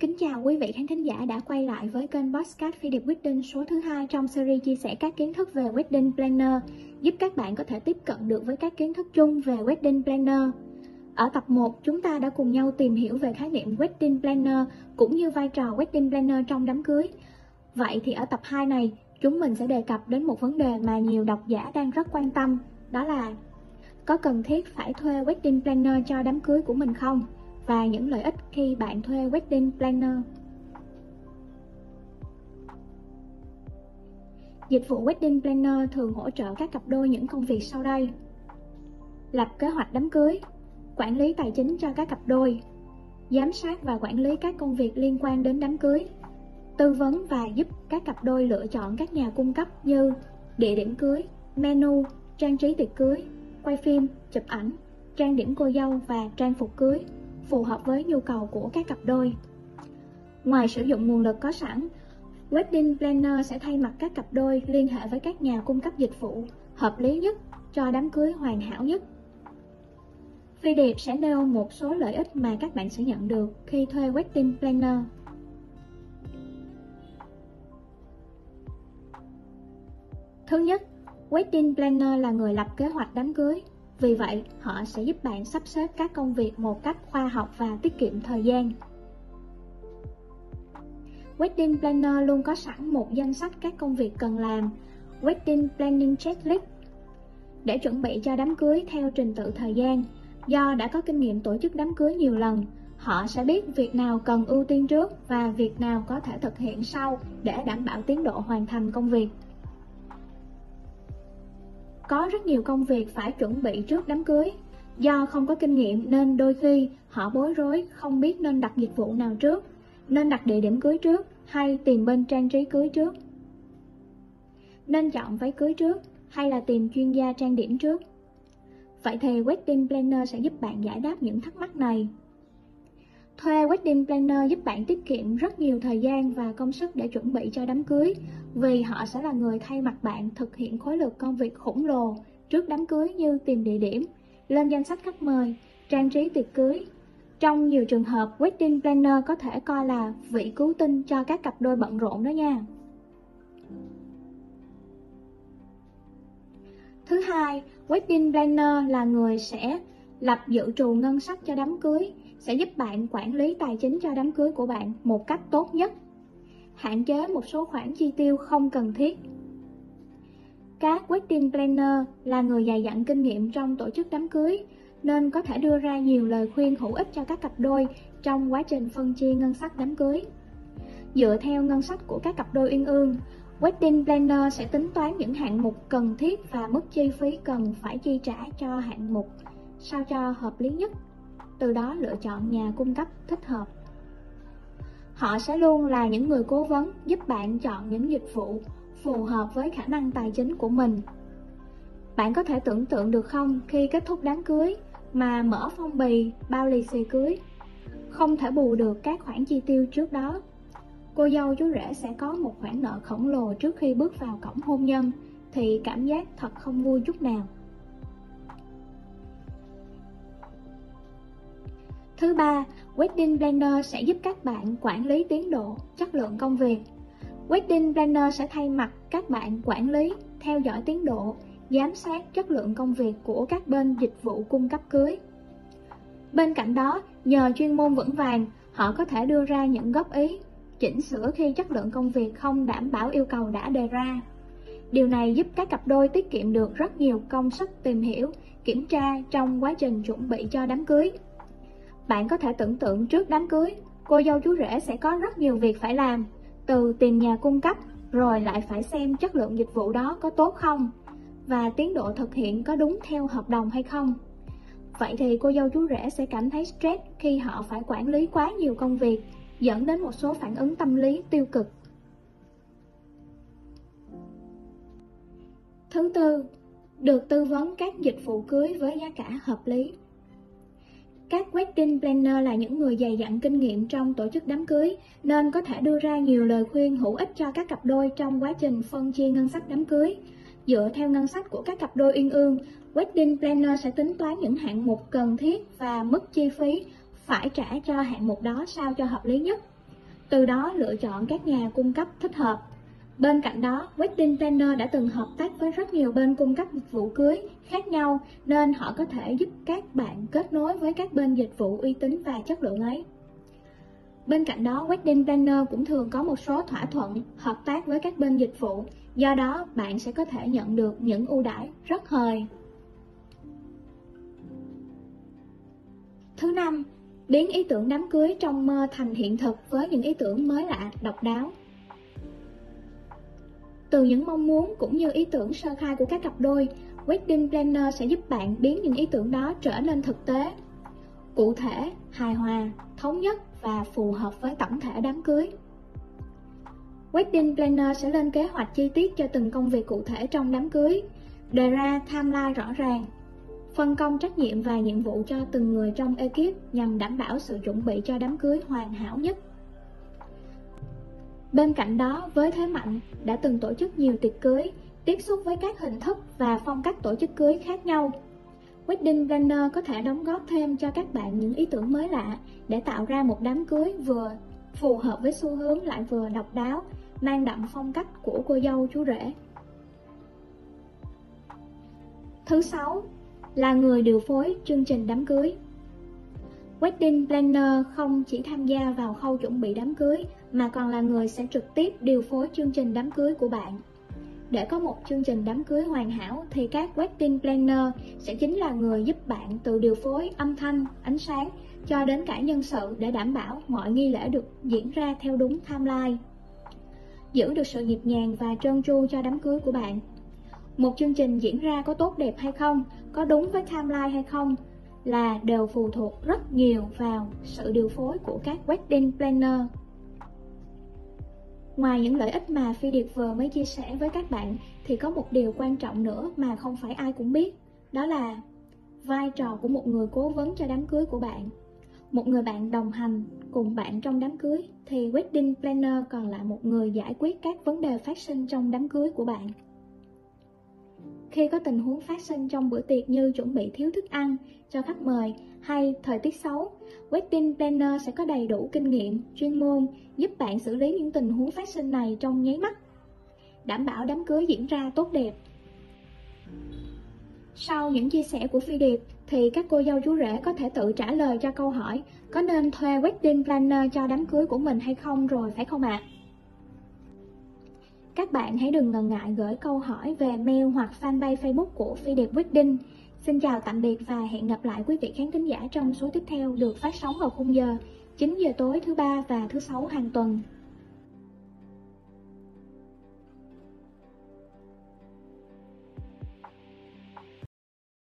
Kính chào quý vị khán thính giả đã quay lại với kênh Podcast Phi Điệp Wedding số thứ hai trong series chia sẻ các kiến thức về Wedding Planner, giúp các bạn có thể tiếp cận được với các kiến thức chung về Wedding Planner. Ở tập 1, chúng ta đã cùng nhau tìm hiểu về khái niệm Wedding Planner cũng như vai trò Wedding Planner trong đám cưới. Vậy thì ở tập 2 này, chúng mình sẽ đề cập đến một vấn đề mà nhiều độc giả đang rất quan tâm, đó là có cần thiết phải thuê Wedding Planner cho đám cưới của mình không? Và những lợi ích khi bạn thuê Wedding Planner. Dịch vụ Wedding Planner thường hỗ trợ các cặp đôi những công việc sau đây. Lập kế hoạch đám cưới, quản lý tài chính cho các cặp đôi, giám sát và quản lý các công việc liên quan đến đám cưới, tư vấn và giúp các cặp đôi lựa chọn các nhà cung cấp như địa điểm cưới, menu, trang trí tiệc cưới, quay phim, chụp ảnh, trang điểm cô dâu và trang phục cưới phù hợp với nhu cầu của các cặp đôi. Ngoài sử dụng nguồn lực có sẵn, Wedding Planner sẽ thay mặt các cặp đôi liên hệ với các nhà cung cấp dịch vụ hợp lý nhất cho đám cưới hoàn hảo nhất. Phi Điệp sẽ nêu một số lợi ích mà các bạn sẽ nhận được khi thuê Wedding Planner. Thứ nhất, Wedding Planner là người lập kế hoạch đám cưới. Vì vậy, họ sẽ giúp bạn sắp xếp các công việc một cách khoa học và tiết kiệm thời gian. Wedding Planner luôn có sẵn một danh sách các công việc cần làm, Wedding Planning Checklist, để chuẩn bị cho đám cưới theo trình tự thời gian. Do đã có kinh nghiệm tổ chức đám cưới nhiều lần, họ sẽ biết việc nào cần ưu tiên trước và việc nào có thể thực hiện sau để đảm bảo tiến độ hoàn thành công việc. Có rất nhiều công việc phải chuẩn bị trước đám cưới. Do không có kinh nghiệm nên đôi khi họ bối rối không biết nên đặt dịch vụ nào trước, nên đặt địa điểm cưới trước hay tìm bên trang trí cưới trước. Nên chọn váy cưới trước hay là tìm chuyên gia trang điểm trước. Vậy thì Wedding Planner sẽ giúp bạn giải đáp những thắc mắc này. Thuê Wedding Planner giúp bạn tiết kiệm rất nhiều thời gian và công sức để chuẩn bị cho đám cưới vì họ sẽ là người thay mặt bạn thực hiện khối lượng công việc khổng lồ trước đám cưới như tìm địa điểm, lên danh sách khách mời, trang trí tiệc cưới. Trong nhiều trường hợp, Wedding Planner có thể coi là vị cứu tinh cho các cặp đôi bận rộn đó nha. Thứ hai, Wedding Planner là người sẽ lập dự trù ngân sách cho đám cưới sẽ giúp bạn quản lý tài chính cho đám cưới của bạn một cách tốt nhất. Hạn chế một số khoản chi tiêu không cần thiết. Các wedding planner là người dày dặn kinh nghiệm trong tổ chức đám cưới, nên có thể đưa ra nhiều lời khuyên hữu ích cho các cặp đôi trong quá trình phân chia ngân sách đám cưới. Dựa theo ngân sách của các cặp đôi uyên ương, Wedding Planner sẽ tính toán những hạng mục cần thiết và mức chi phí cần phải chi trả cho hạng mục sao cho hợp lý nhất từ đó lựa chọn nhà cung cấp thích hợp. Họ sẽ luôn là những người cố vấn giúp bạn chọn những dịch vụ phù hợp với khả năng tài chính của mình. Bạn có thể tưởng tượng được không khi kết thúc đám cưới mà mở phong bì, bao lì xì cưới, không thể bù được các khoản chi tiêu trước đó. Cô dâu chú rể sẽ có một khoản nợ khổng lồ trước khi bước vào cổng hôn nhân thì cảm giác thật không vui chút nào. Thứ ba, Wedding Planner sẽ giúp các bạn quản lý tiến độ, chất lượng công việc. Wedding Planner sẽ thay mặt các bạn quản lý, theo dõi tiến độ, giám sát chất lượng công việc của các bên dịch vụ cung cấp cưới. Bên cạnh đó, nhờ chuyên môn vững vàng, họ có thể đưa ra những góp ý, chỉnh sửa khi chất lượng công việc không đảm bảo yêu cầu đã đề ra. Điều này giúp các cặp đôi tiết kiệm được rất nhiều công sức tìm hiểu, kiểm tra trong quá trình chuẩn bị cho đám cưới. Bạn có thể tưởng tượng trước đám cưới, cô dâu chú rể sẽ có rất nhiều việc phải làm, từ tìm nhà cung cấp, rồi lại phải xem chất lượng dịch vụ đó có tốt không, và tiến độ thực hiện có đúng theo hợp đồng hay không. Vậy thì cô dâu chú rể sẽ cảm thấy stress khi họ phải quản lý quá nhiều công việc, dẫn đến một số phản ứng tâm lý tiêu cực. Thứ tư, được tư vấn các dịch vụ cưới với giá cả hợp lý. Các wedding planner là những người dày dặn kinh nghiệm trong tổ chức đám cưới, nên có thể đưa ra nhiều lời khuyên hữu ích cho các cặp đôi trong quá trình phân chia ngân sách đám cưới. Dựa theo ngân sách của các cặp đôi uyên ương, wedding planner sẽ tính toán những hạng mục cần thiết và mức chi phí phải trả cho hạng mục đó sao cho hợp lý nhất. từ đó lựa chọn các nhà cung cấp thích hợp. Bên cạnh đó, Wedding Planner đã từng hợp tác với rất nhiều bên cung cấp dịch vụ cưới khác nhau nên họ có thể giúp các bạn kết nối với các bên dịch vụ uy tín và chất lượng ấy. Bên cạnh đó, Wedding Planner cũng thường có một số thỏa thuận hợp tác với các bên dịch vụ, do đó bạn sẽ có thể nhận được những ưu đãi rất hời. Thứ năm, biến ý tưởng đám cưới trong mơ thành hiện thực với những ý tưởng mới lạ, độc đáo. Từ những mong muốn cũng như ý tưởng sơ khai của các cặp đôi, Wedding Planner sẽ giúp bạn biến những ý tưởng đó trở nên thực tế, cụ thể, hài hòa, thống nhất và phù hợp với tổng thể đám cưới. Wedding Planner sẽ lên kế hoạch chi tiết cho từng công việc cụ thể trong đám cưới, đề ra timeline rõ ràng, phân công trách nhiệm và nhiệm vụ cho từng người trong ekip nhằm đảm bảo sự chuẩn bị cho đám cưới hoàn hảo nhất. Bên cạnh đó, với thế mạnh đã từng tổ chức nhiều tiệc cưới, tiếp xúc với các hình thức và phong cách tổ chức cưới khác nhau. Wedding Planner có thể đóng góp thêm cho các bạn những ý tưởng mới lạ để tạo ra một đám cưới vừa phù hợp với xu hướng lại vừa độc đáo, mang đậm phong cách của cô dâu chú rể. Thứ sáu là người điều phối chương trình đám cưới. Wedding Planner không chỉ tham gia vào khâu chuẩn bị đám cưới mà còn là người sẽ trực tiếp điều phối chương trình đám cưới của bạn. Để có một chương trình đám cưới hoàn hảo thì các wedding planner sẽ chính là người giúp bạn từ điều phối âm thanh, ánh sáng cho đến cả nhân sự để đảm bảo mọi nghi lễ được diễn ra theo đúng timeline. Giữ được sự nhịp nhàng và trơn tru cho đám cưới của bạn. Một chương trình diễn ra có tốt đẹp hay không, có đúng với timeline hay không là đều phụ thuộc rất nhiều vào sự điều phối của các wedding planner. Ngoài những lợi ích mà Phi Điệp vừa mới chia sẻ với các bạn thì có một điều quan trọng nữa mà không phải ai cũng biết, đó là vai trò của một người cố vấn cho đám cưới của bạn. Một người bạn đồng hành cùng bạn trong đám cưới thì Wedding Planner còn là một người giải quyết các vấn đề phát sinh trong đám cưới của bạn. Khi có tình huống phát sinh trong bữa tiệc như chuẩn bị thiếu thức ăn cho khách mời hay thời tiết xấu, Wedding Planner sẽ có đầy đủ kinh nghiệm, chuyên môn giúp bạn xử lý những tình huống phát sinh này trong nháy mắt, đảm bảo đám cưới diễn ra tốt đẹp. Sau những chia sẻ của Phi Điệp thì các cô dâu chú rể có thể tự trả lời cho câu hỏi có nên thuê Wedding Planner cho đám cưới của mình hay không rồi phải không ạ? À? Các bạn hãy đừng ngần ngại gửi câu hỏi về mail hoặc fanpage Facebook của Phi Điệp Wedding. Xin chào tạm biệt và hẹn gặp lại quý vị khán thính giả trong số tiếp theo được phát sóng vào khung giờ 9 giờ tối thứ ba và thứ sáu hàng tuần.